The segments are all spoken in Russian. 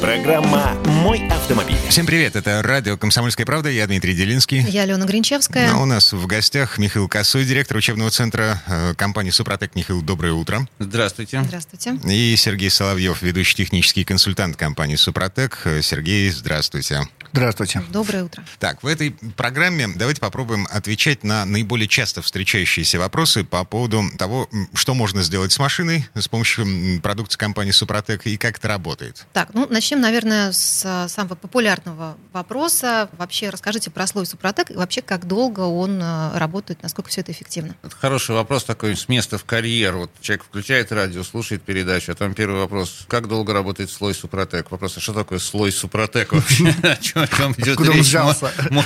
Программа «Мой автомобиль». Всем привет, это радио «Комсомольская правда», я Дмитрий Делинский. Я Алена Гринчевская. А у нас в гостях Михаил Косой, директор учебного центра э, компании «Супротек». Михаил, доброе утро. Здравствуйте. Здравствуйте. И Сергей Соловьев, ведущий технический консультант компании «Супротек». Э, Сергей, здравствуйте. Здравствуйте. Доброе утро. Так, в этой программе давайте попробуем отвечать на наиболее часто встречающиеся вопросы по поводу того, что можно сделать с машиной с помощью продукции компании «Супротек» и как это работает. Так, ну начнем, наверное, с а, самого популярного вопроса. Вообще расскажите про слой Супротек и вообще как долго он а, работает, насколько все это эффективно. Это хороший вопрос такой с места в карьер. Вот человек включает радио, слушает передачу, а там первый вопрос, как долго работает слой Супротек? Вопрос, а что такое слой Супротек вообще? О чем, идет речь?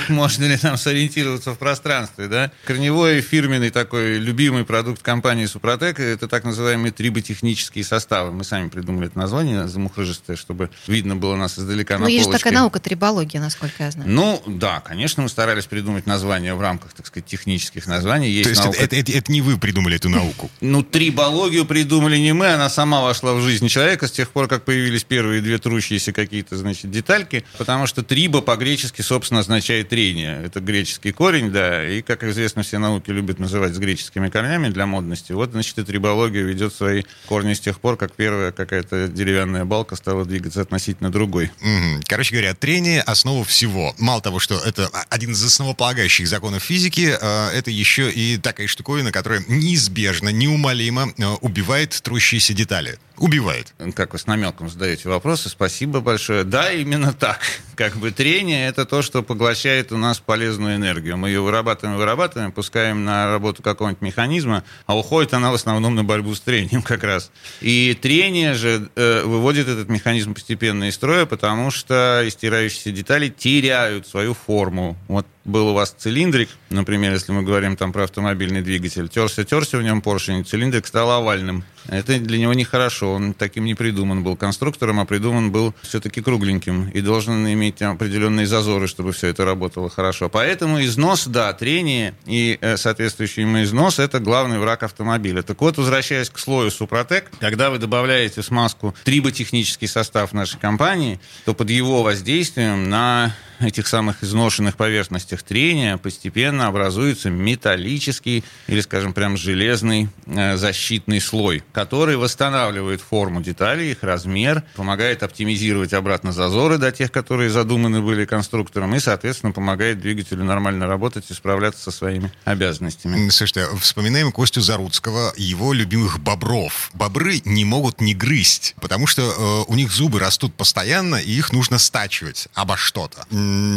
Можно ли нам сориентироваться в пространстве, да? Корневой фирменный такой любимый продукт компании Супротек – это так называемые триботехнические составы. Мы сами придумали это название замухрыжистое, чтобы видно было нас издалека Ну, на есть же полочке. такая наука трибология, насколько я знаю. Ну, да, конечно, мы старались придумать названия в рамках, так сказать, технических названий. Есть То есть это, наука- это- это- это не вы придумали эту науку? Ну, трибологию придумали не мы, она сама вошла в жизнь человека с тех пор, как появились первые две трущиеся какие-то, значит, детальки, потому что триба по-гречески, собственно, означает трение. Это греческий корень, да, и, как известно, все науки любят называть с греческими корнями для модности. Вот, значит, и трибология ведет свои корни с тех пор, как первая какая-то деревянная балка стала двигаться относительно другой. Мгм. Короче говоря, трение — основа всего. Мало того, что это один из основополагающих законов физики, э, это еще и такая штуковина, которая неизбежно, неумолимо э, убивает трущиеся детали. Убивает. как вы с намеком задаете вопросы, спасибо большое. Да, именно так. Как бы трение – это то, что поглощает у нас полезную энергию. Мы ее вырабатываем, вырабатываем, пускаем на работу какого-нибудь механизма, а уходит она в основном на борьбу с трением как раз. И трение же э, выводит этот механизм постепенно из строя, потому что истирающиеся детали теряют свою форму. Вот был у вас цилиндрик, например, если мы говорим там про автомобильный двигатель, терся-терся в нем поршень, цилиндрик стал овальным. Это для него нехорошо, он таким не придуман был конструктором, а придуман был все-таки кругленьким и должен иметь определенные зазоры, чтобы все это работало хорошо. Поэтому износ, да, трение и э, соответствующий ему износ – это главный враг автомобиля. Так вот, возвращаясь к слою Супротек, когда вы добавляете смазку триботехнический состав нашей компании, то под его воздействием на этих самых изношенных поверхностях трения постепенно образуется металлический или, скажем, прям железный э, защитный слой, который восстанавливает форму деталей, их размер, помогает оптимизировать обратно зазоры до тех, которые задуманы были конструктором, и, соответственно, помогает двигателю нормально работать и справляться со своими обязанностями. Слушайте, вспоминаем Костю Заруцкого, его любимых бобров. Бобры не могут не грызть, потому что э, у них зубы растут постоянно, и их нужно стачивать обо что-то.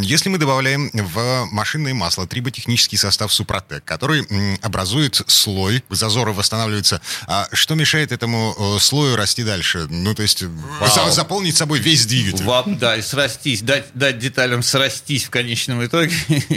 Если мы добавляем в машинное масло триботехнический состав Супротек, который образует слой, зазоры восстанавливаются, а что мешает этому э, слою расти дальше? Ну, то есть э, за- заполнить собой весь двигатель. Вап, да, и срастись, дать, дать деталям срастись в конечном итоге.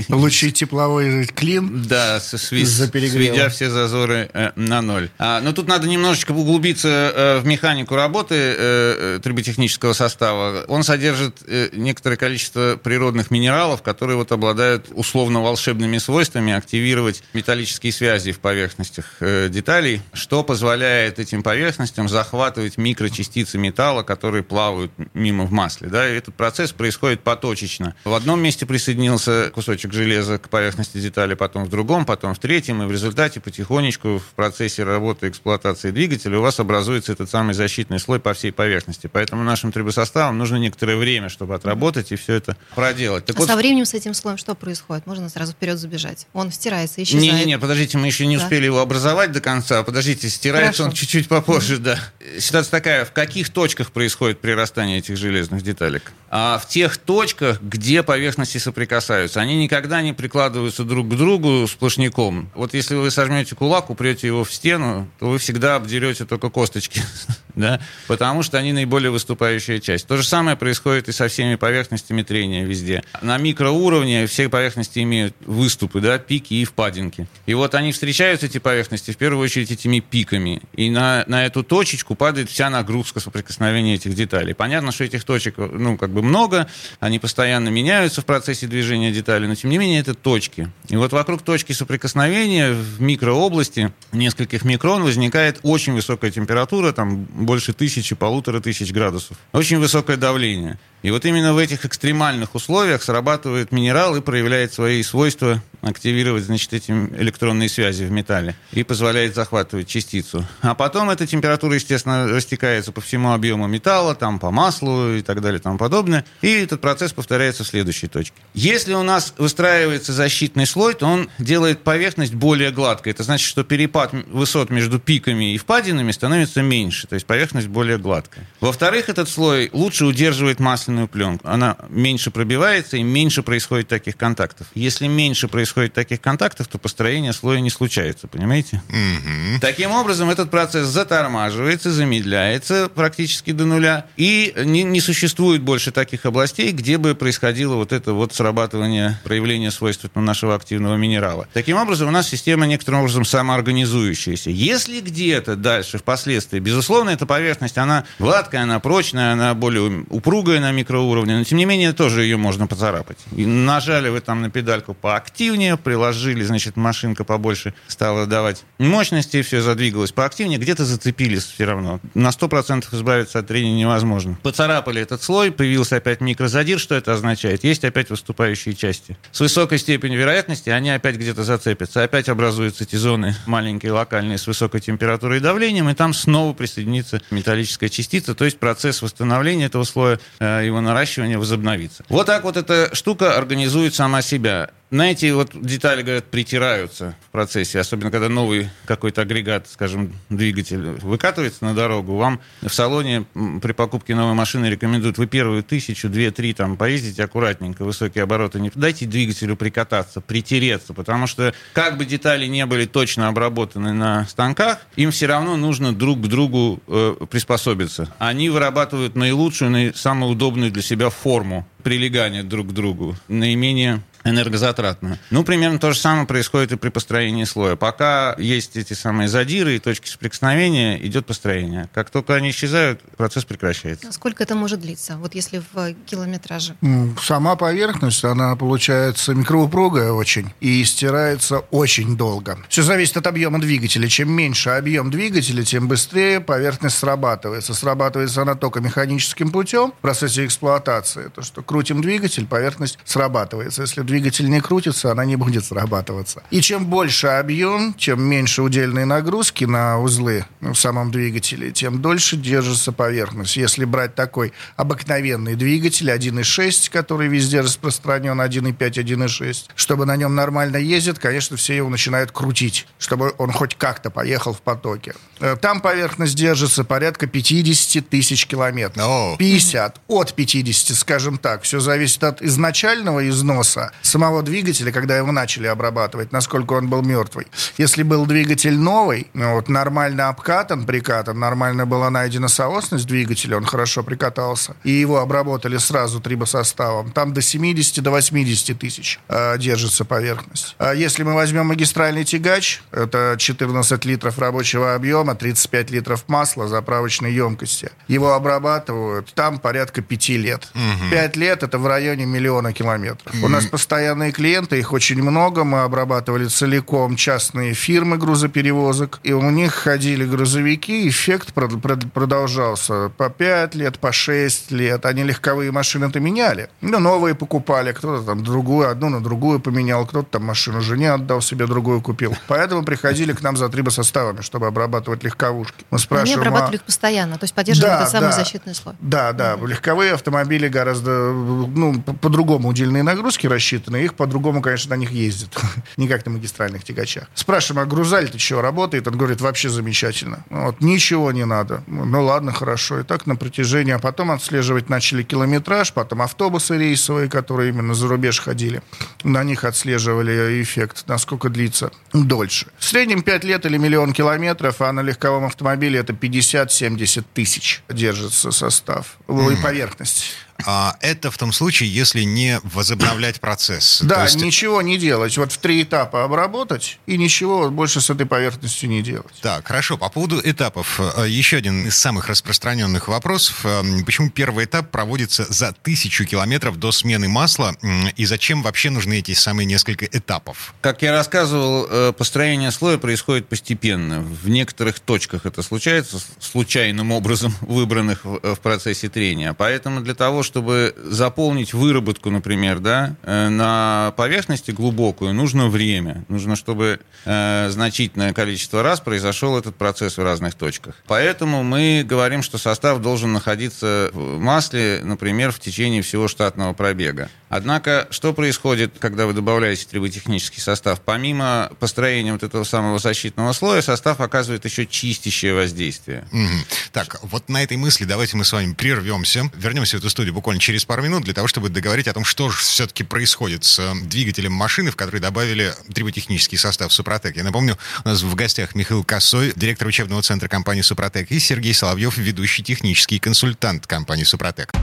Получить тепловой клин. Да, сведя все зазоры э, на ноль. А, но тут надо немножечко углубиться э, в механику работы э, триботехнического состава. Он содержит некоторое количество природных минералов, которые вот обладают условно волшебными свойствами активировать металлические связи в поверхностях э, деталей, что позволяет этим поверхностям захватывать микрочастицы металла, которые плавают мимо в масле. Да? И этот процесс происходит поточечно. В одном месте присоединился кусочек железа к поверхности детали, потом в другом, потом в третьем, и в результате потихонечку в процессе работы эксплуатации двигателя у вас образуется этот самый защитный слой по всей поверхности. Поэтому нашим трибосоставам нужно некоторое время, чтобы отработать и все это проделать. Так А вот, со временем с этим слоем что происходит? Можно сразу вперед забежать. Он стирается, исчезает. Не-не-не, подождите, мы еще не Да. успели его образовать до конца. Подождите, стирается Хорошо. он чуть-чуть попозже, да. Ситуация такая, в каких точках происходит прирастание этих железных деталек? А в тех точках, где поверхности соприкасаются. Они никогда не прикладываются друг к другу сплошняком. Вот если вы сожмете кулак, упрете его в стену, то вы всегда обдерете только косточки да, потому что они наиболее выступающая часть. То же самое происходит и со всеми поверхностями трения везде. На микроуровне все поверхности имеют выступы, да, пики и впадинки. И вот они встречаются, эти поверхности, в первую очередь этими пиками. И на, на эту точечку падает вся нагрузка соприкосновения этих деталей. Понятно, что этих точек, ну, как бы много, они постоянно меняются в процессе движения деталей, но тем не менее это точки. И вот вокруг точки соприкосновения в микрообласти нескольких микрон возникает очень высокая температура, там больше тысячи, полутора тысяч градусов. Очень высокое давление. И вот именно в этих экстремальных условиях срабатывает минерал и проявляет свои свойства активировать, значит, эти электронные связи в металле и позволяет захватывать частицу. А потом эта температура, естественно, растекается по всему объему металла, там, по маслу и так далее тому подобное. И этот процесс повторяется в следующей точке. Если у нас выстраивается защитный слой, то он делает поверхность более гладкой. Это значит, что перепад высот между пиками и впадинами становится меньше, то есть поверхность более гладкая. Во-вторых, этот слой лучше удерживает масляную пленку. Она меньше пробивается и меньше происходит таких контактов. Если меньше происходит таких контактов, то построение слоя не случается, понимаете? Мгм. Таким образом, этот процесс затормаживается, замедляется практически до нуля, и не, не существует больше таких областей, где бы происходило вот это вот срабатывание, проявление свойств нашего активного минерала. Таким образом, у нас система некоторым образом самоорганизующаяся. Если где-то дальше, впоследствии, безусловно, эта поверхность, она гладкая, она прочная, она более упругая на микроуровне, но тем не менее тоже ее можно поцарапать. И нажали вы там на педальку поактивнее, приложили, значит, машинка побольше стала давать мощности, все задвигалось поактивнее, где-то зацепились все равно. На 100% избавиться от трения невозможно. Поцарапали этот слой, появился опять микрозадир, что это означает? Есть опять выступающие части. С высокой степенью вероятности они опять где-то зацепятся, опять образуются эти зоны маленькие, локальные, с высокой температурой и давлением, и там снова присоединится металлическая частица, то есть процесс восстановления этого слоя, э, его наращивания возобновится. Вот так вот эта штука организует сама себя. На эти вот детали, говорят, притираются в процессе, особенно когда новый какой-то агрегат, скажем, двигатель выкатывается на дорогу, вам в салоне при покупке новой машины рекомендуют вы первую тысячу, две, три там поездите аккуратненько, высокие обороты, не дайте двигателю прикататься, притереться, потому что как бы детали не были точно обработаны на станках, им все равно нужно друг к другу э, приспособиться. Они вырабатывают наилучшую, наи- самую удобную для себя форму прилегания друг к другу, наименее энергозатратную. Ну, примерно то же самое происходит и при построении слоя. Пока есть эти самые задиры и точки соприкосновения, идет построение. Как только они исчезают, процесс прекращается. Сколько это может длиться? Вот если в километраже. Ну, Сама поверхность, она получается микроупругая очень и стирается очень долго. Все зависит от объема двигателя. Чем меньше объем двигателя, тем быстрее поверхность срабатывается. Срабатывается она только механическим путем в процессе эксплуатации. То, что крутим двигатель, поверхность срабатывается. Если двигатель не крутится, она не будет срабатываться. И чем больше объем, тем меньше удельные нагрузки на узлы в самом двигателе, тем дольше держится поверхность. Если брать такой обыкновенный двигатель 1.6, который везде распространен, 1.5, 1.6, чтобы на нем нормально ездит, конечно, все его начинают крутить, чтобы он хоть как-то поехал в потоке. Э, Там поверхность держится порядка 50 тысяч километров. О. 50, от 50, скажем так. Все зависит от изначального износа самого двигателя, когда его начали обрабатывать, насколько он был мертвый. Если был двигатель новый, вот, нормально обкатан, прикатан, нормально была найдена соосность двигателя, он хорошо прикатался, и его обработали сразу трибосоставом, там до 70, до 80 тысяч э, держится поверхность. А если мы возьмем магистральный тягач, это 14 литров рабочего объема, 35 литров масла заправочной емкости, его обрабатывают там порядка 5 лет. 5 лет это в районе миллиона километров. У нас постоянные клиенты, их очень много, мы обрабатывали целиком частные фирмы грузоперевозок, и у них ходили грузовики, эффект прод- прод- продолжался по 5 лет, по 6 лет. Они легковые машины-то меняли. Ну, новые покупали, кто-то там другую, одну на другую поменял, кто-то там машину жене отдал, себе другую купил. Поэтому приходили к нам за трибосоставами, чтобы обрабатывать легковушки. Мы Они спрашиваем, а- обрабатывали их постоянно, то есть поддерживали Да, этот самый да. защитный слой. да, да, легковые автомобили гораздо, ну, по- по-другому удельные нагрузки рассчитаны. Рассчитаны. Их по-другому, конечно, на них ездят. Не как на магистральных тягачах. Спрашиваем, а грузаль-то что, работает? Он говорит, вообще замечательно. Вот, ничего не надо. Ну ладно, хорошо. И так на протяжении. А потом отслеживать начали километраж, потом автобусы рейсовые, которые именно за рубеж ходили. На них отслеживали эффект, насколько длится дольше. В среднем 5 лет или миллион километров, а на легковом автомобиле это 50-70 тысяч держится состав mm. и поверхность. А, это в том случае, если не возобновлять процесс. Да, есть... ничего не делать. Вот в три этапа обработать и ничего больше с этой поверхностью не делать. Так, хорошо. По поводу этапов. Э, еще один из самых распространенных вопросов. Э, почему первый этап проводится за тысячу километров до смены масла? И зачем вообще нужны эти самые несколько этапов? Как я рассказывал, э, построение слоя происходит постепенно. В некоторых точках это случается случайным образом, выбранных в процессе трения. Поэтому для того, чтобы заполнить выработку, например, да, э, на поверхности глубокую, нужно время. Нужно, чтобы э, значительное количество раз произошел этот процесс в разных точках. Поэтому мы говорим, что состав должен находиться в масле, например, в течение всего штатного пробега. Однако, что происходит, когда вы добавляете триботехнический состав? Помимо построения вот этого самого защитного слоя, состав оказывает еще чистящее воздействие. Mm-hmm. Так, вот на этой мысли давайте мы с вами прервемся, вернемся в эту студию буквально через пару минут для того, чтобы договорить о том, что же все-таки происходит с э, двигателем машины, в которой добавили триботехнический состав Супротек. Я напомню, у нас в гостях Михаил Косой, директор учебного центра компании Супротек, и Сергей Соловьев, ведущий технический консультант компании Супротек.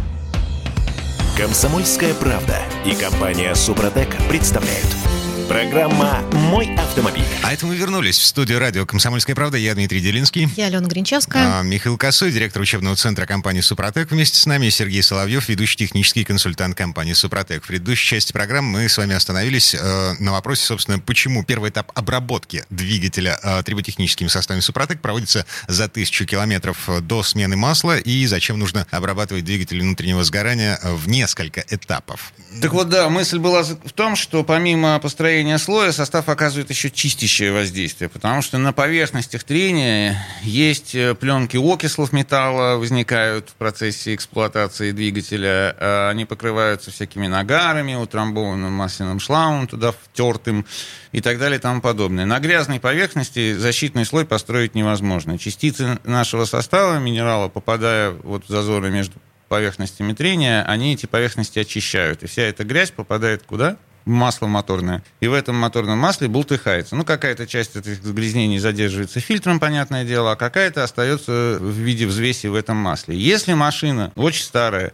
Комсомольская правда и компания Супротек представляют – Программа «Мой автомобиль». А это мы вернулись в студию радио «Комсомольская правда». Я Дмитрий Делинский. Я Алена Гринчевская. А, Михаил Косой, директор учебного центра компании «Супротек». Вместе с нами Сергей Соловьев, ведущий технический консультант компании «Супротек». В предыдущей части программы мы с вами остановились э, на вопросе, собственно, почему первый этап обработки двигателя э, триботехническими составами «Супротек» проводится за тысячу километров до смены масла и зачем нужно обрабатывать двигатель внутреннего сгорания в несколько этапов. Так вот, да, мысль была в том, что помимо построения строения слоя состав оказывает еще чистящее воздействие, потому что на поверхностях трения есть э, пленки окислов металла, возникают в процессе эксплуатации двигателя, а они покрываются всякими нагарами, утрамбованным масляным шламом туда втертым и так далее и тому подобное. На грязной поверхности защитный слой построить невозможно. Частицы нашего состава, минерала, попадая вот в зазоры между поверхностями трения, они эти поверхности очищают. И вся эта грязь попадает куда? Масло моторное, и в этом моторном масле бултыхается. Ну, какая-то часть этих загрязнений задерживается фильтром, понятное дело, а какая-то остается в виде взвеси в этом масле. Если машина очень старая,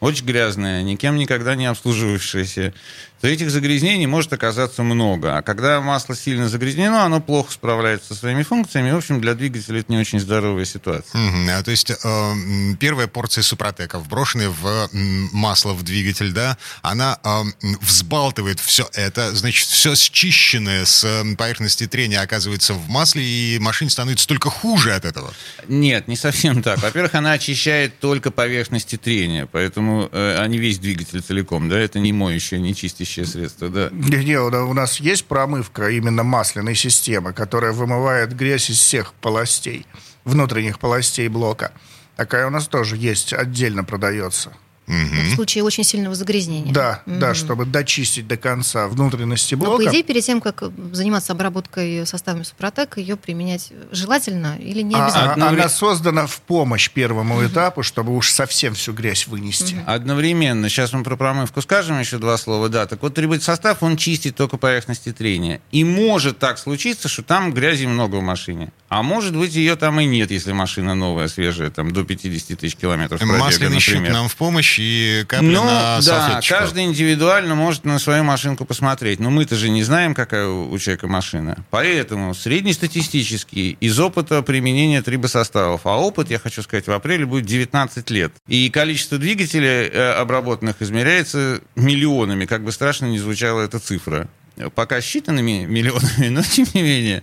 очень грязная, никем никогда не обслуживавшаяся, то этих загрязнений может оказаться много. А когда масло сильно загрязнено, оно плохо справляется со своими функциями. В общем, для двигателя это не очень здоровая ситуация. Угу. А, то есть э, первая порция супротека, вброшенная в масло в двигатель, да, она э, взбалтывает все это, значит, все счищенное с поверхности трения оказывается в масле, и машине становится только хуже от этого. Нет, не совсем так. Во-первых, она очищает только поверхности трения, поэтому э, а не весь двигатель целиком, да, это не моющее, не чистящее чистящее средство, да. Где у нас есть промывка именно масляной системы, которая вымывает грязь из всех полостей, внутренних полостей блока. Такая у нас тоже есть, отдельно продается. Угу. В случае очень сильного загрязнения. Да, угу. да, чтобы дочистить до конца внутренности блока. Но, по идее, перед тем, как заниматься обработкой составами Супротек, ее применять желательно или не а, обязательно? А, она создана в помощь первому угу. этапу, чтобы уж совсем всю грязь вынести. Угу. Одновременно. Сейчас мы про промывку скажем еще два слова. Да, так вот требует состав, он чистит только поверхности трения. И может так случиться, что там грязи много в машине. А может быть, ее там и нет, если машина новая, свежая, там до 50 тысяч километров пробега, Масляный например. щуп нам в помощь и капли ну, на да, каждый индивидуально может на свою машинку посмотреть. Но мы-то же не знаем, какая у человека машина. Поэтому среднестатистический из опыта применения трибосоставов, а опыт, я хочу сказать, в апреле будет 19 лет. И количество двигателей э, обработанных измеряется миллионами, как бы страшно ни звучала эта цифра. Пока считанными миллионами, но тем не менее.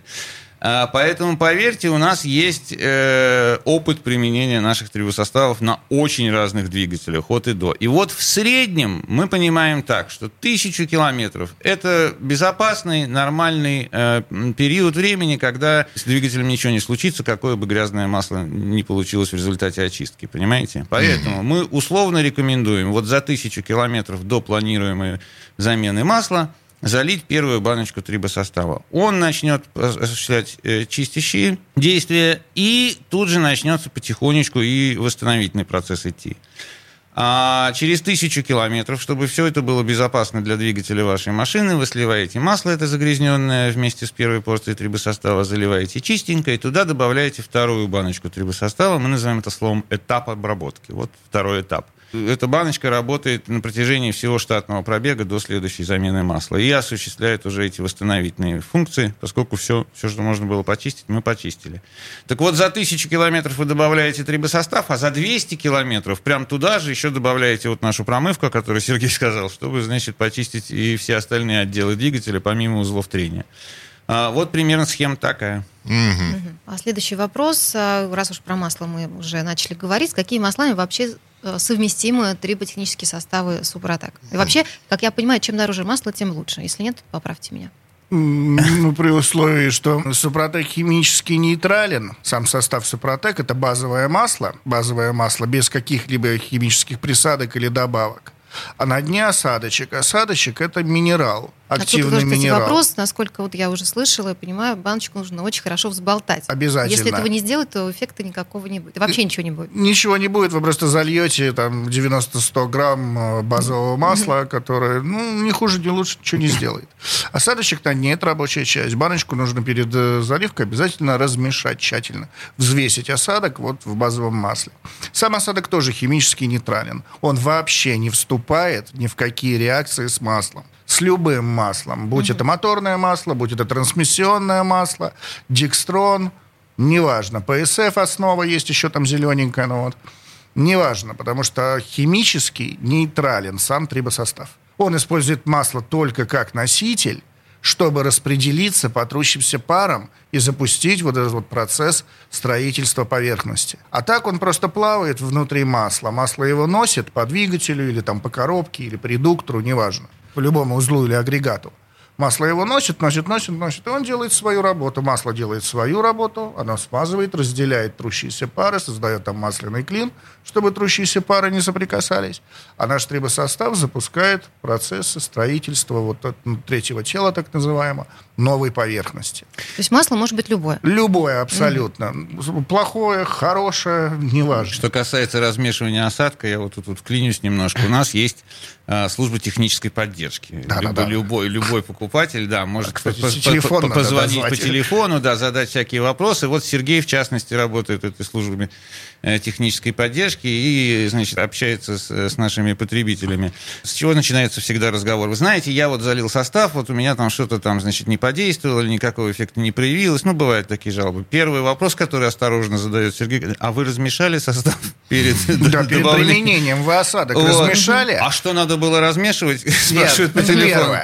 А, Поэтому, поверьте, у нас есть э, опыт применения наших трибосоставов на очень разных двигателях, от и до. И вот в среднем мы понимаем так, что тысячу километров – это безопасный, нормальный э, период времени, когда с двигателем ничего не случится, какое бы грязное масло не получилось в результате очистки, понимаете? Поэтому мы условно рекомендуем вот за тысячу километров до планируемой замены масла залить первую баночку трибосостава. Он начнет осуществлять э, чистящие действия, и тут же начнется потихонечку и восстановительный процесс идти. А через тысячу километров, чтобы все это было безопасно для двигателя вашей машины, вы сливаете масло, это загрязненное, вместе с первой порцией трибосостава, заливаете чистенько, и туда добавляете вторую баночку трибосостава. Мы называем это словом этап обработки. Вот второй этап. Эта баночка работает на протяжении всего штатного пробега до следующей замены масла. И осуществляет уже эти восстановительные функции, поскольку все, все, что можно было почистить, мы почистили. Так вот, за тысячу километров вы добавляете трибосостав, а за 200 километров прям туда же еще добавляете вот нашу промывку, о которой Сергей сказал, чтобы, значит, почистить и все остальные отделы двигателя, помимо узлов трения. А, Вот примерно схема такая. Мгм. А следующий вопрос, а, раз уж про масло мы уже начали говорить, с какими маслами вообще э, совместимы триботехнические составы Супротек? И вообще, как я понимаю, чем дороже масло, тем лучше. Если нет, поправьте меня. Ну, при условии, что Супротек химически нейтрален. Сам состав Супротек – это базовое масло, базовое масло без каких-либо химических присадок или добавок. А на дне осадочек. Осадочек – это минерал, активный Отсюда, кстати, минерал. вопрос, насколько вот я уже слышала и понимаю, баночку нужно очень хорошо взболтать. Обязательно. Если этого не сделать, то эффекта никакого не будет. И Вообще ничего не будет. Ничего не будет, вы просто зальете там 90-100 грамм э, базового масла, которое, ну, не хуже, не лучше, ничего не сделает. Осадочек на дне – это рабочая часть. Баночку нужно перед э, заливкой обязательно размешать тщательно. Взвесить осадок вот в базовом масле. Сам осадок тоже химически нейтрален. Он вообще не вступает ни в какие реакции с маслом. С любым маслом. Будь это моторное масло, будь это трансмиссионное масло, декстрон, неважно. ПСФ основа есть еще там зелененькая, ну вот. Неважно, потому что химически нейтрален сам трибосостав. Он использует масло только как носитель, чтобы распределиться по трущимся парам и запустить вот этот вот процесс строительства поверхности. А так он просто плавает внутри масла. Масло его носит по двигателю или там по коробке или по редуктору, неважно, по любому узлу или агрегату. Масло его носит, носит, носит, носит, и он делает свою работу. Масло делает свою работу, оно смазывает, разделяет трущиеся пары, создает там масляный клин, чтобы трущиеся пары не соприкасались. А наш трибосостав запускает процессы строительства вот от- ну, третьего тела, так называемого, новой поверхности. То есть масло может быть любое. Любое абсолютно. Плохое, хорошее, неважно. Что касается размешивания осадка, я вот тут вот вклинюсь немножко. У нас есть а, служба технической поддержки. Да-да-да. Любой, любой, любой покупатель, да, может Кстати, по- по- позвонить по телефону, да, задать всякие вопросы. Вот Сергей, в частности, работает этой службе э, технической поддержки и, значит, общается с, с нашими потребителями. С чего начинается всегда разговор? Вы знаете, я вот залил состав, вот у меня там что-то там, значит, не подействовало, никакого эффекта не проявилось. Ну, бывают такие жалобы. Первый вопрос, который осторожно задает Сергей, а вы размешали состав перед применением вы осадок размешали. А что надо было размешивать? Спрашивают по это телефону.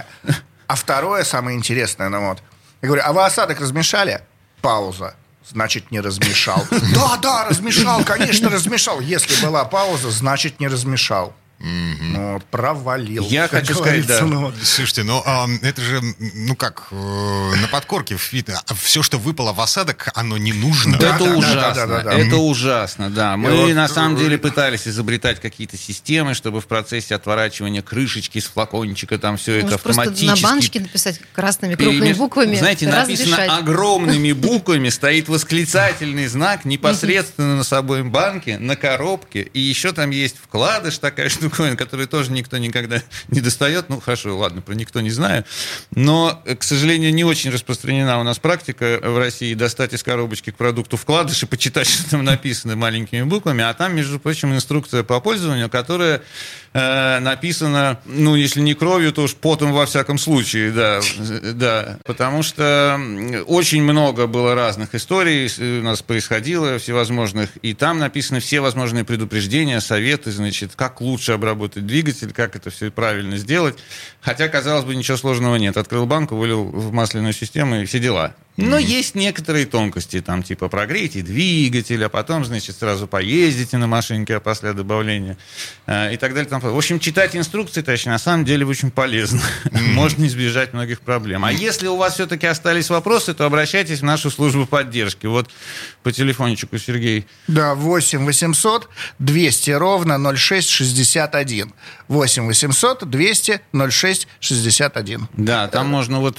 А второе, самое интересное, ну вот. Я говорю, а вы осадок размешали? Пауза. Значит, не размешал. Да, да, размешал, конечно, размешал. Если была пауза, значит, не размешал. Ну, вот, провалил. Я как хочу сказать, да. ну. Слушайте, ну а, это же, ну как, э, на подкорке видно, все, что выпало в осадок, оно не нужно. Да, это да, ужасно. да, да, да. Это ужасно, да. Мы вот, на самом э, деле пытались изобретать какие-то системы, чтобы в процессе отворачивания крышечки с флакончика там все это Может, просто автоматически на баночке написать красными крупными перемеш- буквами. Знаете, написано разрешать. огромными буквами, стоит восклицательный знак непосредственно на собой банке, на коробке. И еще там есть вкладыш, такая штуковина, которую тоже никто никогда не достает. Ну, хорошо, ладно, про никто не знаю. Но, э, к сожалению, не очень распространена у нас практика в России достать из коробочки к продукту вкладыш и почитать, что там написано маленькими буквами. А там, между прочим, инструкция по пользованию, которая э, написана, ну, если не кровью, то уж потом во всяком случае, да, да. Потому что очень много было разных историй э, у нас происходило, всевозможных, и там написаны все возможные предупреждения, советы, значит, как лучше обработать двигатель, как это все правильно сделать. Хотя, казалось бы, ничего сложного нет. Открыл банку, вылил в масляную систему и все дела. Но есть некоторые тонкости, там, типа, прогрейте двигатель, а потом, значит, сразу поездите на машинке, а после добавления э, и так далее. Там. В общем, читать инструкции, точнее, на самом деле очень полезно. Можно избежать многих проблем. А если у вас все-таки остались вопросы, то обращайтесь в нашу службу поддержки. Вот по телефончику Сергей. Да, 8 800 200 ровно 0661. 8 800 200 0661. Да, там можно вот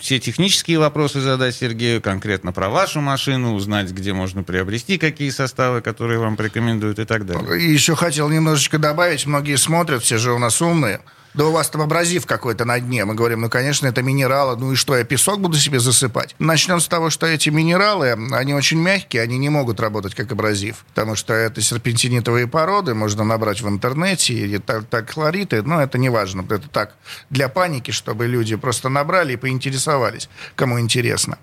все технические вопросы задать Сергею, конкретно про вашу машину, узнать, где можно приобрести какие составы, которые вам порекомендуют и так далее. И еще хотел немножечко добавить, многие смотрят, все же у нас умные, да у вас там абразив какой-то на дне. Мы говорим, ну, конечно, это минералы. Ну и что, я песок буду себе засыпать? Начнем с того, что эти минералы, они очень мягкие, они не могут работать как абразив. Потому что это серпентинитовые породы, можно набрать в интернете, и так, так хлориты, но это не важно. Это так, для паники, чтобы люди просто набрали и поинтересовались, кому интересно.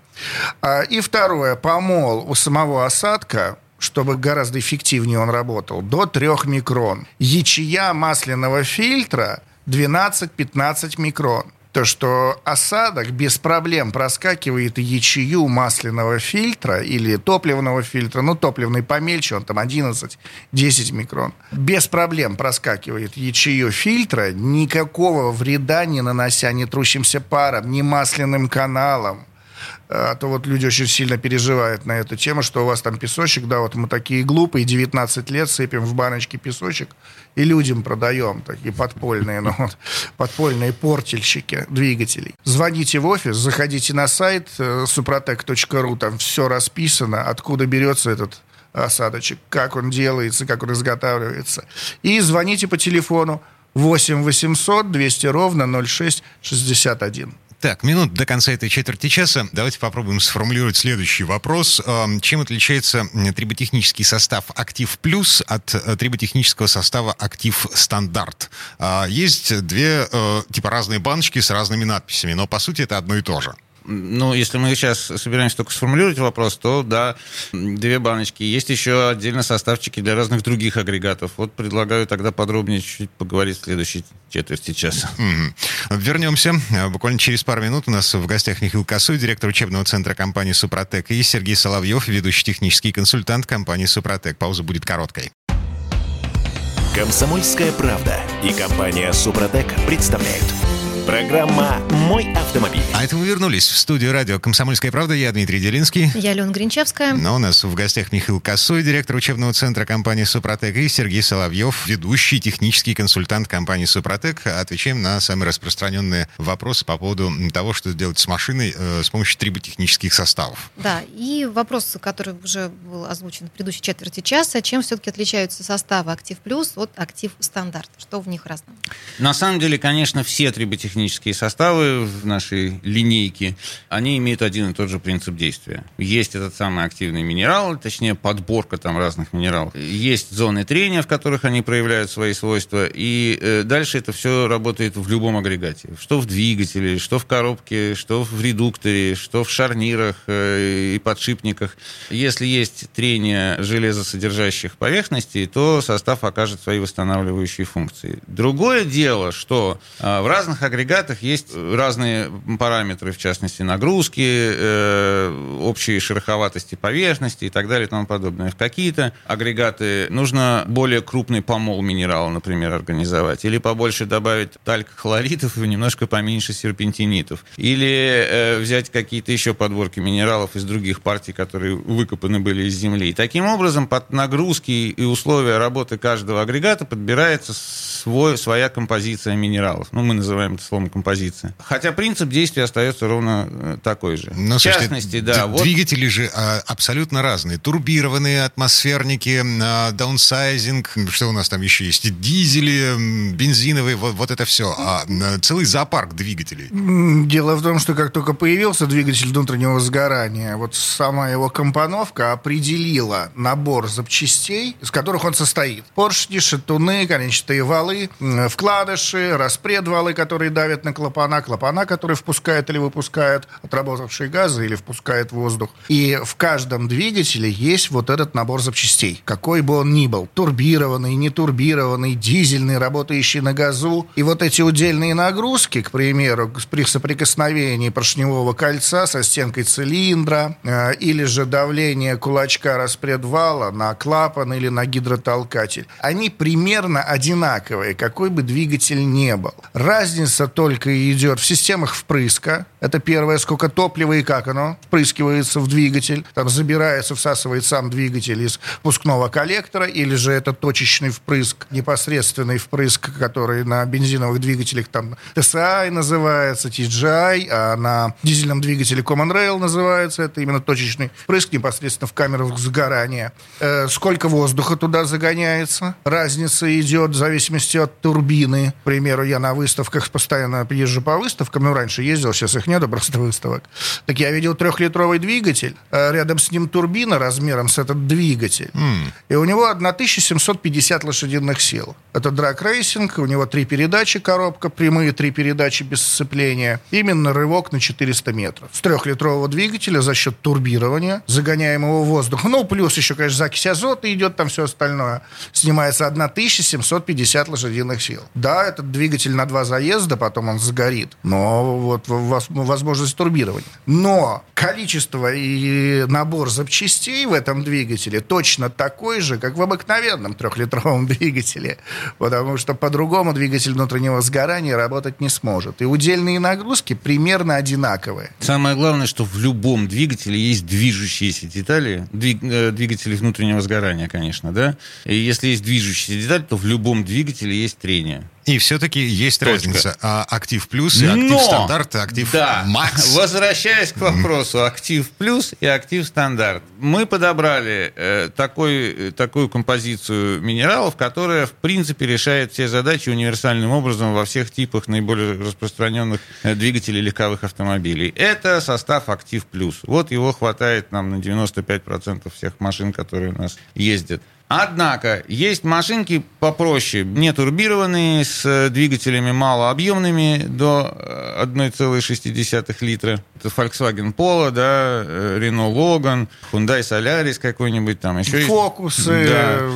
А, и второе, помол у самого осадка чтобы гораздо эффективнее он работал, до 3 микрон. Ячея масляного фильтра 12-15 микрон. То, что осадок без проблем проскакивает ячею масляного фильтра или топливного фильтра, ну, топливный помельче, он там 11-10 микрон, без проблем проскакивает ячею фильтра, никакого вреда не нанося ни трущимся паром, ни масляным каналом, а то вот люди очень сильно переживают на эту тему, что у вас там песочек, да, вот мы такие глупые, 19 лет сыпем в баночки песочек и людям продаем, такие подпольные, ну, вот, подпольные портельщики двигателей. Звоните в офис, заходите на сайт э, suprotec.ru, там все расписано, откуда берется этот осадочек, как он делается, как он изготавливается. И звоните по телефону 8 800 200 ровно 0661. Так, минут до конца этой четверти часа. Давайте попробуем сформулировать следующий вопрос. Эм, чем отличается триботехнический состав «Актив Плюс» от э, триботехнического состава «Актив Стандарт»? А, есть две, э, типа, разные баночки с разными надписями, но, по сути, это одно и то же. Ну, если мы сейчас собираемся только сформулировать вопрос, то да, две баночки. Есть еще отдельно составчики для разных других агрегатов. Вот предлагаю тогда подробнее чуть-чуть поговорить в следующей четверти часа. Mm-hmm. Вернемся. Буквально через пару минут у нас в гостях Михаил Косой, директор учебного центра компании «Супротек», и Сергей Соловьев, ведущий технический консультант компании «Супротек». Пауза будет короткой. Комсомольская правда и компания «Супротек» представляют – Программа «Мой автомобиль». А это мы вернулись в студию радио «Комсомольская правда». Я Дмитрий Делинский. Я Алена Гринчевская. Но у нас в гостях Михаил Косой, директор учебного центра компании «Супротек», и Сергей Соловьев, ведущий технический консультант компании «Супротек». Отвечаем на самые распространенные вопросы по поводу того, что делать с машиной э, с помощью триботехнических составов. Да, и вопрос, который уже был озвучен в предыдущей четверти часа, чем все-таки отличаются составы «Актив Плюс» от «Актив Стандарт»? Что в них разного? На самом деле, конечно, все триботехнические технические составы в нашей линейке, они имеют один и тот же принцип действия. Есть этот самый активный минерал, точнее подборка там разных минералов. Есть зоны трения, в которых они проявляют свои свойства, и э, дальше это все работает в любом агрегате. Что в двигателе, что в коробке, что в редукторе, что в шарнирах э, и подшипниках. Если есть трение железосодержащих поверхностей, то состав окажет свои восстанавливающие функции. Другое дело, что э, в разных агрегатах агрегатах есть разные параметры, в частности, нагрузки, э, общей шероховатости поверхности и так далее и тому подобное. В какие-то агрегаты нужно более крупный помол минерала, например, организовать, или побольше добавить талькохлоритов и немножко поменьше серпентинитов. Или э, взять какие-то еще подборки минералов из других партий, которые выкопаны были из земли. И таким образом, под нагрузки и условия работы каждого агрегата подбирается свой, своя композиция минералов. Ну, мы называем это словом композиция. Хотя принцип действия остается ровно э, такой же. Но, в частности, да. Вот... Двигатели же а, абсолютно разные. Турбированные атмосферники, а, даунсайзинг, что у нас там еще есть? Дизели, бензиновые, вот, вот это все. А, целый зоопарк двигателей. Дело в том, что как только появился двигатель внутреннего сгорания, вот сама его компоновка определила набор запчастей, из которых он состоит. Поршни, шатуны, конечные валы, вкладыши, распредвалы, которые давят на клапана, клапана, которые впускают или выпускают отработавшие газы или впускают воздух. И в каждом двигателе есть вот этот набор запчастей, какой бы он ни был. Турбированный, нетурбированный, дизельный, работающий на газу. И вот эти удельные нагрузки, к примеру, при соприкосновении поршневого кольца со стенкой цилиндра э, или же давление кулачка распредвала на клапан или на гидротолкатель, они примерно одинаковые, какой бы двигатель не был. Разница только идет в системах впрыска. Это первое, сколько топлива и как оно впрыскивается в двигатель. Там забирается, всасывает сам двигатель из пускного коллектора, или же это точечный впрыск, непосредственный впрыск, который на бензиновых двигателях там TSI называется, TGI, а на дизельном двигателе Common Rail называется. Это именно точечный впрыск непосредственно в камерах сгорания. Э, сколько воздуха туда загоняется? Разница идет в зависимости от турбины. К примеру, я на выставках постоянно езжу по выставкам, ну, раньше ездил, сейчас их нету просто выставок. Так я видел трехлитровый двигатель, э, рядом с ним турбина размером с этот двигатель, mm. и у него 1750 лошадиных сил. Это драг-рейсинг, у него три передачи коробка, прямые три передачи без сцепления. Именно рывок на 400 метров. С трехлитрового двигателя за счет турбирования, загоняемого воздуха, ну, плюс еще, конечно, закись азота идет, там все остальное, снимается 1750 лошадиных сил. Да, этот двигатель на два заезда, потом он загорит, но вот возможность турбирования. Но количество и набор запчастей в этом двигателе точно такой же, как в обыкновенном трехлитровом двигателе, потому что по-другому двигатель внутреннего сгорания работать не сможет. И удельные нагрузки примерно одинаковые. Самое главное, что в любом двигателе есть движущиеся детали, э, двигатели внутреннего сгорания, конечно, да. И если есть движущиеся детали, то в любом двигателе есть трение. И все-таки есть Точка. разница. А, актив плюс и актив Но, стандарт, и актив да, макс. Возвращаясь к вопросу актив плюс и актив стандарт. Мы подобрали э, такой, такую композицию минералов, которая, в принципе, решает все задачи универсальным образом во всех типах наиболее распространенных э, двигателей легковых автомобилей. Это состав актив плюс. Вот его хватает нам на 95% всех машин, которые у нас ездят. Однако есть машинки попроще, не турбированные, с э, двигателями малообъемными до 1,6 э, литра. Это Volkswagen Polo, да, э, Renault Logan, Hyundai Solaris какой-нибудь там еще. Фокусы. Да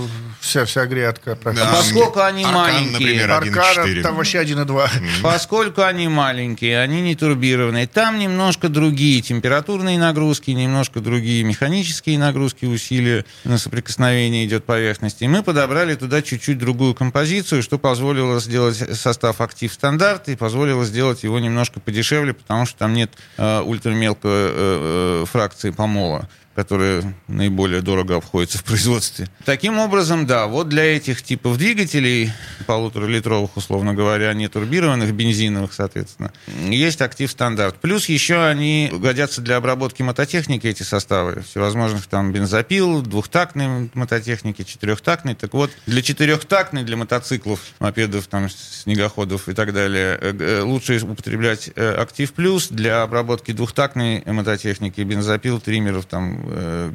вся, вся грядка. Да, поскольку они Аркан, маленькие. Например, Аркан, там вообще 1,2. Поскольку они маленькие, они не турбированные, там немножко другие температурные нагрузки, немножко другие механические нагрузки, усилия на соприкосновение идет поверхности. И мы подобрали туда чуть-чуть другую композицию, что позволило сделать состав актив стандарт и позволило сделать его немножко подешевле, потому что там нет э, ультрамелкой э, э, фракции помола которые наиболее дорого обходятся в производстве. Таким образом, да, вот для этих типов двигателей, полуторалитровых, условно говоря, не турбированных, бензиновых, соответственно, есть актив стандарт. Плюс еще они годятся для обработки мототехники, эти составы, всевозможных там бензопил, двухтактной мототехники, четырехтактной. Так вот, для четырехтактной, для мотоциклов, мопедов, там, снегоходов и так далее, э, э, лучше употреблять э, актив плюс для обработки двухтактной мототехники, бензопил, триммеров, там,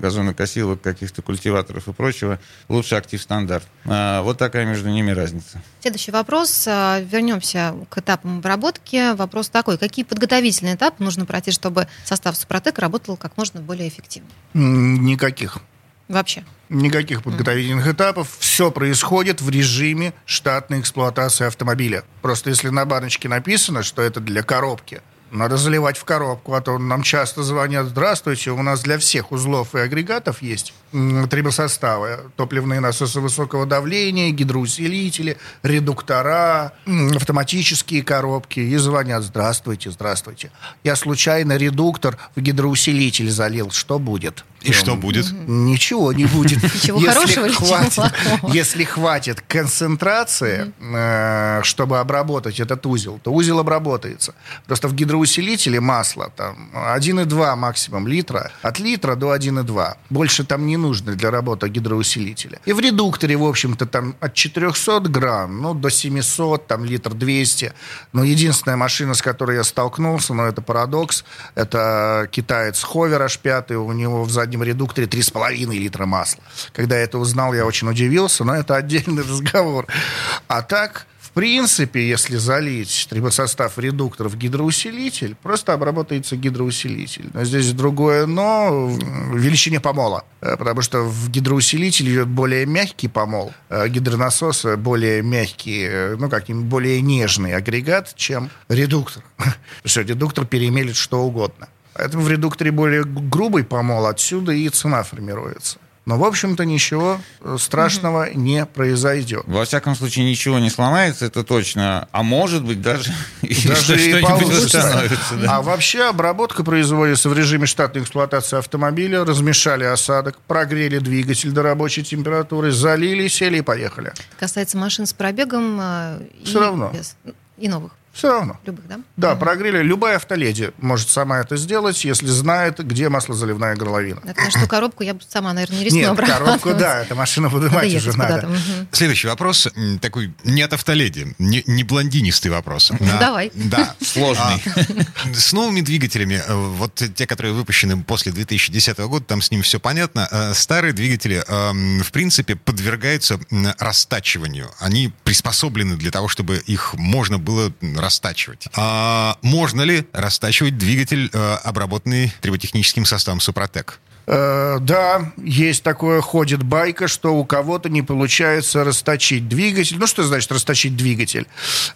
газонокосилок, каких-то культиваторов и прочего, лучше актив стандарт. А, вот такая между ними разница. Следующий вопрос. А, вернемся к этапам обработки. Вопрос такой. Какие подготовительные этапы нужно пройти, чтобы состав Супротек работал как можно более эффективно? Никаких. Вообще? Никаких подготовительных mm. этапов. Все происходит в режиме штатной эксплуатации автомобиля. Просто если на баночке написано, что это для коробки, надо заливать в коробку, а то нам часто звонят, здравствуйте, у нас для всех узлов и агрегатов есть трибосоставы, топливные насосы высокого давления, гидроусилители, редуктора, автоматические коробки, и звонят, здравствуйте, здравствуйте. Я случайно редуктор в гидроусилитель залил, что будет? И что будет? Ничего не будет. Ничего хорошего или хватит, Если хватит концентрации, э, чтобы обработать этот узел, то узел обработается. Просто в гидроусилителе масло там 1,2 максимум литра, от литра до 1,2. Больше там не нужно для работы гидроусилителя. И в редукторе, в общем-то, там от 400 грамм, ну, до 700, там, литр 200. Но единственная машина, с которой я столкнулся, но это парадокс, это китаец Ховер H5, у него в заднем заднем редукторе 3,5 литра масла. Когда я это узнал, я очень удивился, но это отдельный разговор. А так, В принципе, если залить трибосостав редуктор в гидроусилитель, просто обработается гидроусилитель. Но здесь другое но в величине помола. Э, потому что в гидроусилитель идет более мягкий помол, а гидронасос более мягкий, э, ну, как более нежный агрегат, чем редуктор. Потому что редуктор перемелит что угодно. Поэтому в редукторе более грубый помол, отсюда и цена формируется. Но, в общем-то, ничего э, страшного угу. не произойдет. Во всяком случае, ничего не сломается, это точно. А может быть, даже, даже и получится. Да. А вообще обработка производится в режиме штатной эксплуатации автомобиля. Размешали осадок, прогрели двигатель до рабочей температуры, залили, сели и поехали. Касается машин с пробегом э, Все и равно. Без, и новых. Все равно. Любых, да? Да, угу. прогрели. Любая автоледи может сама это сделать, если знает, где маслозаливная горловина. Это на что коробку я бы сама, наверное, не рискнула Нет, коробку, да, это машина поднимать уже надо. Угу. Следующий вопрос, такой не от автоледи, не, не блондинистый вопрос. Ну, давай. Да. Сложный. А, с новыми двигателями, э, вот те, которые выпущены после 2010 года, там с ним все понятно. Э, старые двигатели, эм, в принципе, подвергаются растачиванию. Они приспособлены для того, чтобы их можно было растачивать. А можно ли растачивать двигатель, э, обработанный триботехническим составом Супротек? Э, да, есть такое, ходит байка, что у кого-то не получается расточить двигатель. Ну, что значит расточить двигатель?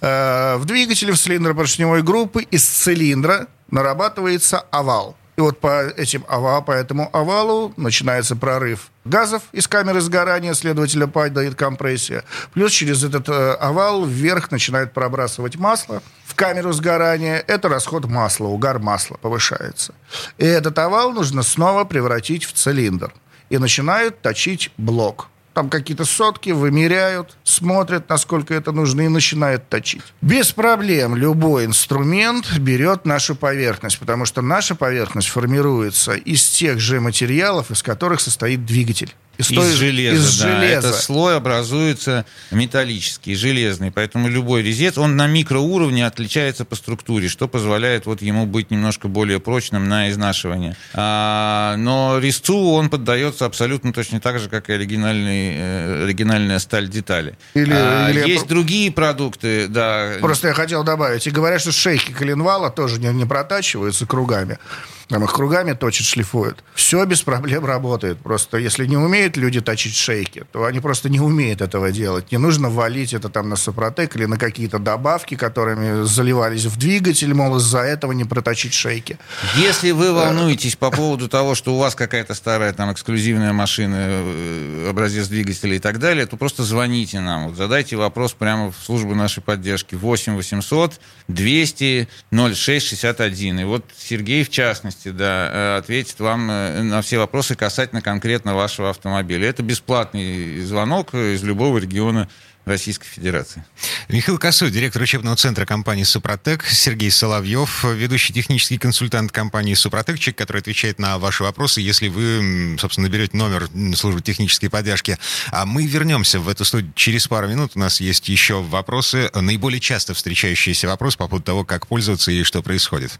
Э, в двигателе в цилиндропоршневой группы из цилиндра нарабатывается овал. И вот по, этим ова, по этому овалу начинается прорыв газов из камеры сгорания, следовательно, падает компрессия. Плюс через этот э, овал вверх начинает пробрасывать масло в камеру сгорания. Это расход масла, угар масла повышается. И этот овал нужно снова превратить в цилиндр. И начинают точить блок там какие-то сотки, вымеряют, смотрят, насколько это нужно, и начинают точить. Без проблем любой инструмент берет нашу поверхность, потому что наша поверхность формируется из тех же материалов, из которых состоит двигатель. Из, из железа, из да. железа. Этот слой образуется металлический, железный. Поэтому любой резец, он на микроуровне отличается по структуре, что позволяет вот ему быть немножко более прочным на изнашивание. А, но резцу он поддается абсолютно точно так же, как и оригинальный, э, оригинальная сталь детали. Или, а, или есть про... другие продукты, да. Просто я хотел добавить. И говорят, что шейки коленвала тоже не, не протачиваются кругами там их кругами точат, шлифуют. Все без проблем работает. Просто если не умеют люди точить шейки, то они просто не умеют этого делать. Не нужно валить это там на Сопротек или на какие-то добавки, которыми заливались в двигатель, мол, из-за этого не проточить шейки. Если вы волнуетесь по поводу того, что у вас какая-то старая там эксклюзивная машина, э, образец двигателя и так далее, то просто звоните нам. Вот задайте вопрос прямо в службу нашей поддержки. 8 800 200 06 61. И вот Сергей, в частности, возможности да, э, ответить вам э, на все вопросы касательно конкретно вашего автомобиля. Это бесплатный звонок из любого региона Российской Федерации. Михаил Косой, директор учебного центра компании «Супротек», Сергей Соловьев, ведущий технический консультант компании «Супротек», человек, который отвечает на ваши вопросы, если вы, собственно, наберете номер службы технической поддержки. А мы вернемся в эту студию через пару минут. У нас есть еще вопросы, наиболее часто встречающиеся вопросы по поводу того, как пользоваться и что происходит.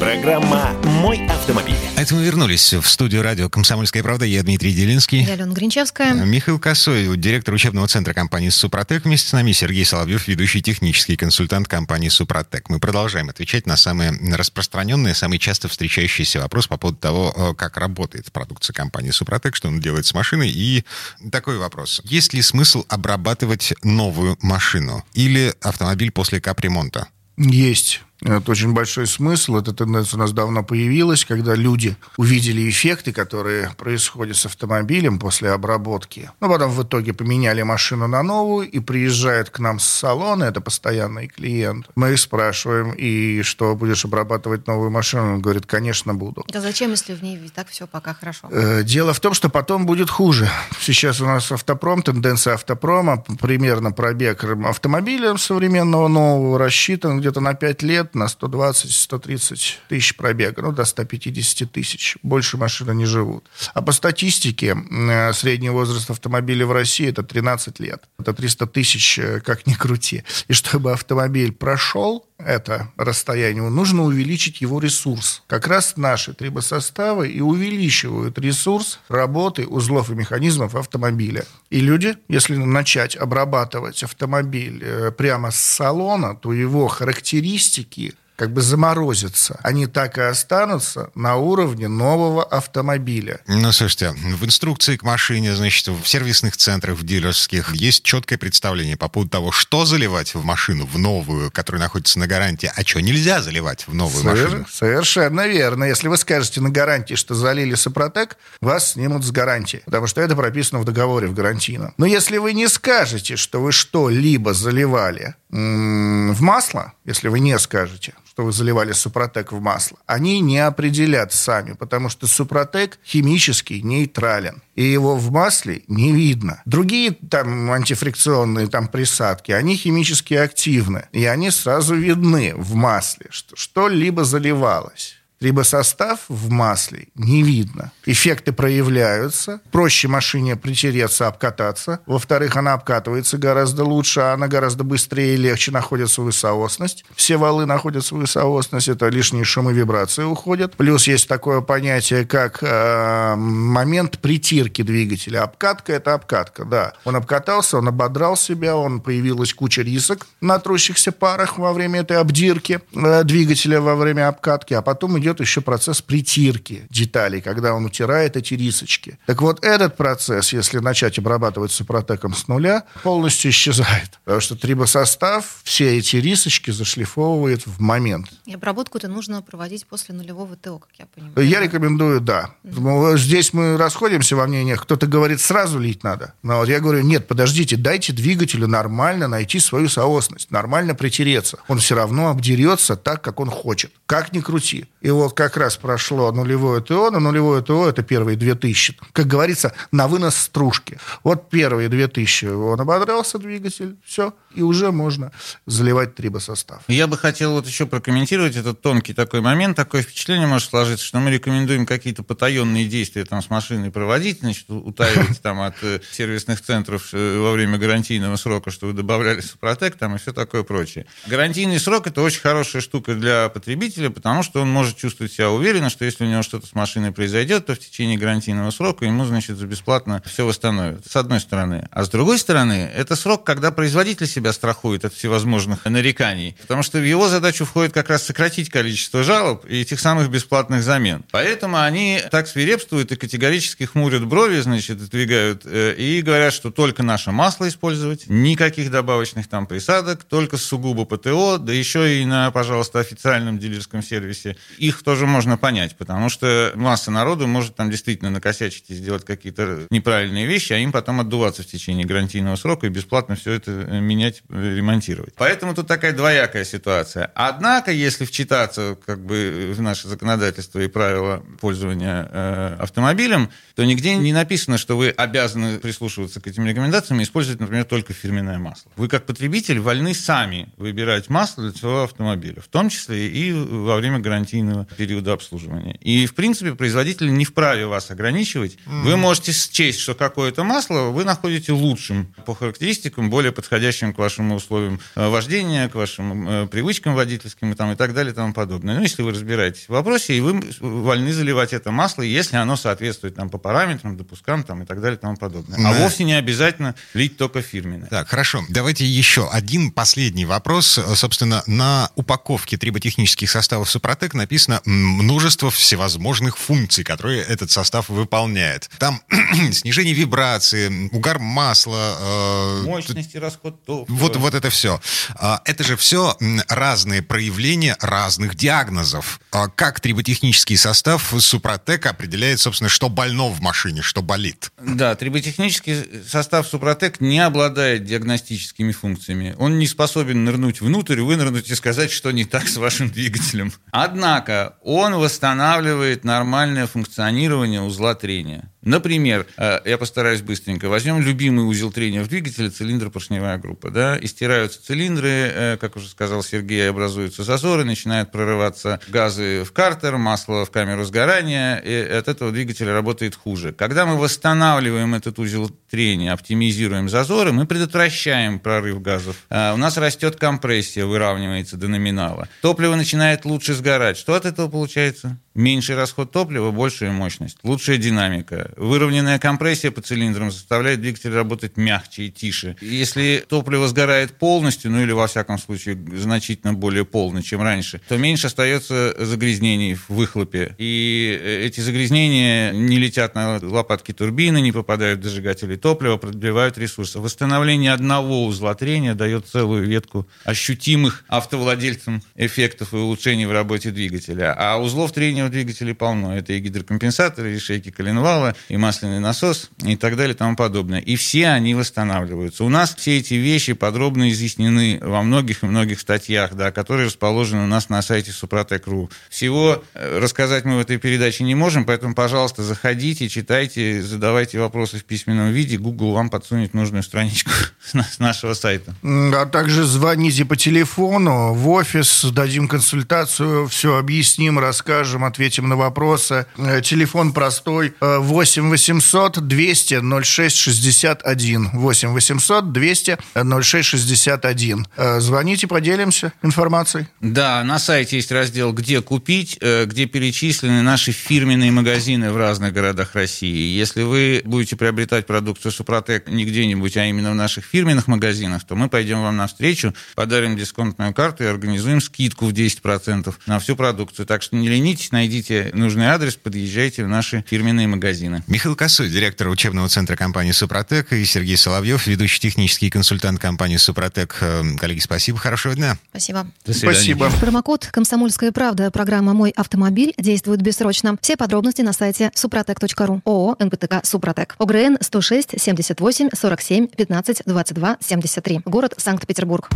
Программа «Мой автомобиль». Это мы вернулись в студию радио «Комсомольская правда». Я Дмитрий Делинский. Я Алена Гринчевская. Михаил Косой, директор учебного центра компании «Супротек». Вместе с нами Сергей Соловьев, ведущий технический консультант компании «Супротек». Мы продолжаем отвечать на самые распространенные, самые часто встречающиеся вопросы по поводу того, э, как работает продукция компании «Супротек», что он делает с машиной. И такой вопрос. Есть ли смысл обрабатывать новую машину или автомобиль после капремонта? Есть. Это очень большой смысл. Эта тенденция у нас давно появилась, когда люди увидели эффекты, которые происходят с автомобилем после обработки. Ну, потом в итоге поменяли машину на новую и приезжают к нам с салона, это постоянный клиент. Мы их спрашиваем, и что, будешь обрабатывать новую машину? Он говорит, конечно, буду. Да зачем, если в ней так все пока хорошо? Э, дело в том, что потом будет хуже. Сейчас у нас автопром, тенденция автопрома, примерно пробег автомобиля современного нового рассчитан где-то на 5 лет, на 120-130 тысяч пробега, ну, до 150 тысяч. Больше машины не живут. А по статистике, э, средний возраст автомобиля в России – это 13 лет. Это 300 тысяч, э, как ни крути. И чтобы автомобиль прошел, это расстояние, нужно увеличить его ресурс. Как раз наши трибосоставы и увеличивают ресурс работы узлов и механизмов автомобиля. И люди, если начать обрабатывать автомобиль э, прямо с салона, то его характеристики как бы заморозятся. Они так и останутся на уровне нового автомобиля. Ну, слушайте, в инструкции к машине, значит, в сервисных центрах, в дилерских есть четкое представление по поводу того, что заливать в машину, в новую, которая находится на гарантии, а что нельзя заливать в новую Совер... машину. Совершенно верно. Если вы скажете на гарантии, что залили Сопротек, вас снимут с гарантии, потому что это прописано в договоре в гарантийном. Но если вы не скажете, что вы что-либо заливали в масло, если вы не скажете, что вы заливали супротек в масло, они не определят сами, потому что супротек химически нейтрален, и его в масле не видно. Другие там антифрикционные там присадки, они химически активны, и они сразу видны в масле, что что-либо заливалось либо состав в масле не видно. Эффекты проявляются. Проще машине притереться, обкататься. Во-вторых, она обкатывается гораздо лучше, а она гораздо быстрее и легче находит свою соосность. Все валы находят свою соосность, это лишние шумы вибрации уходят. Плюс есть такое понятие, как э, момент притирки двигателя. Обкатка – это обкатка, да. Он обкатался, он ободрал себя, он появилась куча рисок на трущихся парах во время этой обдирки э, двигателя во время обкатки, а потом идет еще процесс притирки деталей, когда он утирает эти рисочки. Так вот, этот процесс, если начать обрабатывать супротеком с нуля, полностью исчезает. Потому что трибосостав все эти рисочки зашлифовывает в момент. И обработку это нужно проводить после нулевого ТО, как я понимаю. Я рекомендую, да. Mm-hmm. Здесь мы расходимся во мнениях. Кто-то говорит, сразу лить надо. Но вот я говорю, нет, подождите, дайте двигателю нормально найти свою соосность, нормально притереться. Он все равно обдерется так, как он хочет. Как ни крути. И вот как раз прошло нулевое ТО, но нулевое ТО – это первые 2000. Как говорится, на вынос стружки. Вот первые 2000 он ободрался, двигатель, все, и уже можно заливать трибосостав. Я бы хотел вот еще прокомментировать этот тонкий такой момент. Такое впечатление может сложиться, что мы рекомендуем какие-то потаенные действия там с машиной проводить, значит, утаивать там от э, сервисных центров э, во время гарантийного срока, что вы добавляли Супротек там и все такое прочее. Гарантийный срок – это очень хорошая штука для потребителя, потому что он может чувствовать себя уверенно, что если у него что-то с машиной произойдет, то в течение гарантийного срока ему, значит, за бесплатно все восстановят. С одной стороны. А с другой стороны, это срок, когда производитель себя страхует от всевозможных нареканий. Потому что в его задачу входит как раз сократить количество жалоб и этих самых бесплатных замен. Поэтому они так свирепствуют и категорически хмурят брови, значит, двигают э, и говорят, что только наше масло использовать, никаких добавочных там присадок, только сугубо ПТО, да еще и на, пожалуйста, официальном дилерском сервисе. Их их тоже можно понять, потому что масса народу может там действительно накосячить и сделать какие-то неправильные вещи, а им потом отдуваться в течение гарантийного срока и бесплатно все это э, менять, э, ремонтировать. Поэтому тут такая двоякая ситуация. Однако, если вчитаться как бы в наше законодательство и правила пользования э, автомобилем, то нигде не написано, что вы обязаны прислушиваться к этим рекомендациям и использовать, например, только фирменное масло. Вы как потребитель вольны сами выбирать масло для своего автомобиля, в том числе и во время гарантийного периода обслуживания. И, в принципе, производитель не вправе вас ограничивать. Mm. Вы можете счесть, что какое-то масло вы находите лучшим по характеристикам, более подходящим к вашим условиям э, вождения, к вашим э, привычкам водительским и, там, и так далее и тому подобное. Но если вы разбираетесь в вопросе, и вы вольны заливать это масло, если оно соответствует там, по параметрам, допускам там, и так далее и тому подобное. А вовсе не обязательно лить только фирменное. Так, хорошо. Давайте еще один последний вопрос. Собственно, на упаковке триботехнических составов Супротек написано написано множество всевозможных функций, которые этот состав выполняет. Там снижение вибрации, угар масла. Э, Мощности, расход топлива. Вот, вот это все. А, это же все разные проявления разных диагнозов. А как триботехнический состав Супротек определяет, собственно, что больно в машине, что болит? Да, триботехнический состав Супротек не обладает диагностическими функциями. Он не способен нырнуть внутрь, вынырнуть и сказать, что не так с вашим двигателем. Однако он восстанавливает нормальное функционирование узла трения. Например, э, я постараюсь быстренько. Возьмем любимый узел трения в двигателе, цилиндр поршневая группа. Да? И стираются цилиндры, э, как уже сказал Сергей, образуются зазоры, начинают прорываться газы в картер, масло в камеру сгорания, и от этого двигатель работает хуже. Когда мы восстанавливаем этот узел трения, оптимизируем зазоры, мы предотвращаем прорыв газов. А у нас растет компрессия, выравнивается до номинала. Топливо начинает лучше сгорать. Что от этого получается? Меньший расход топлива, большая мощность, лучшая динамика. Выровненная компрессия по цилиндрам заставляет двигатель работать мягче и тише. Если топливо сгорает полностью, ну или во всяком случае значительно более полно, чем раньше, то меньше остается загрязнений в выхлопе. И э, эти загрязнения не летят на лопатки турбины, не попадают в зажигатели топлива, продлевают ресурсы. Восстановление одного узла трения дает целую ветку ощутимых автовладельцам эффектов и улучшений в работе двигателя. А узлов трения у двигателей полно. Это и гидрокомпенсаторы, и шейки коленвала, и масляный насос, и так далее, и тому подобное. И все они восстанавливаются. У нас все эти вещи подробно изъяснены во многих и многих статьях, да, которые расположены у нас на сайте Супротек.ру. Всего э, рассказать мы в этой передаче не можем, поэтому, пожалуйста, заходите, читайте, задавайте вопросы в письменном виде. Google вам подсунет нужную страничку с нашего сайта. А также звоните по телефону в офис, дадим консультацию, все объясним, расскажем, ответим на вопросы. Э, телефон простой 8 800 200 06 61. 8 800 200 06 61. Звоните, поделимся информацией. Да, на сайте есть раздел «Где купить», э, где перечислены наши фирменные магазины в разных городах России. Если вы будете приобретать продукцию Супротек не где-нибудь, а именно в наших фирменных магазинах, то мы пойдем вам навстречу, подарим дисконтную карту и организуем скидку в 10% на всю продукцию. Так что не ленитесь, найдите нужный адрес, подъезжайте в наши фирменные магазины. Михаил Косой, директор учебного центра компании «Супротек», и Сергей Соловьев, ведущий технический консультант компании «Супротек». Э, коллеги, спасибо, хорошего дня. Спасибо. До свидания. Спасибо. Промокод «Комсомольская правда» программа «Мой автомобиль» действует бессрочно. Все подробности на сайте супротек.ру. ООО «НПТК Супротек». ОГРН 106 78 47 15 22 73. Город Санкт-Петербург.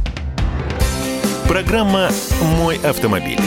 Программа «Мой автомобиль».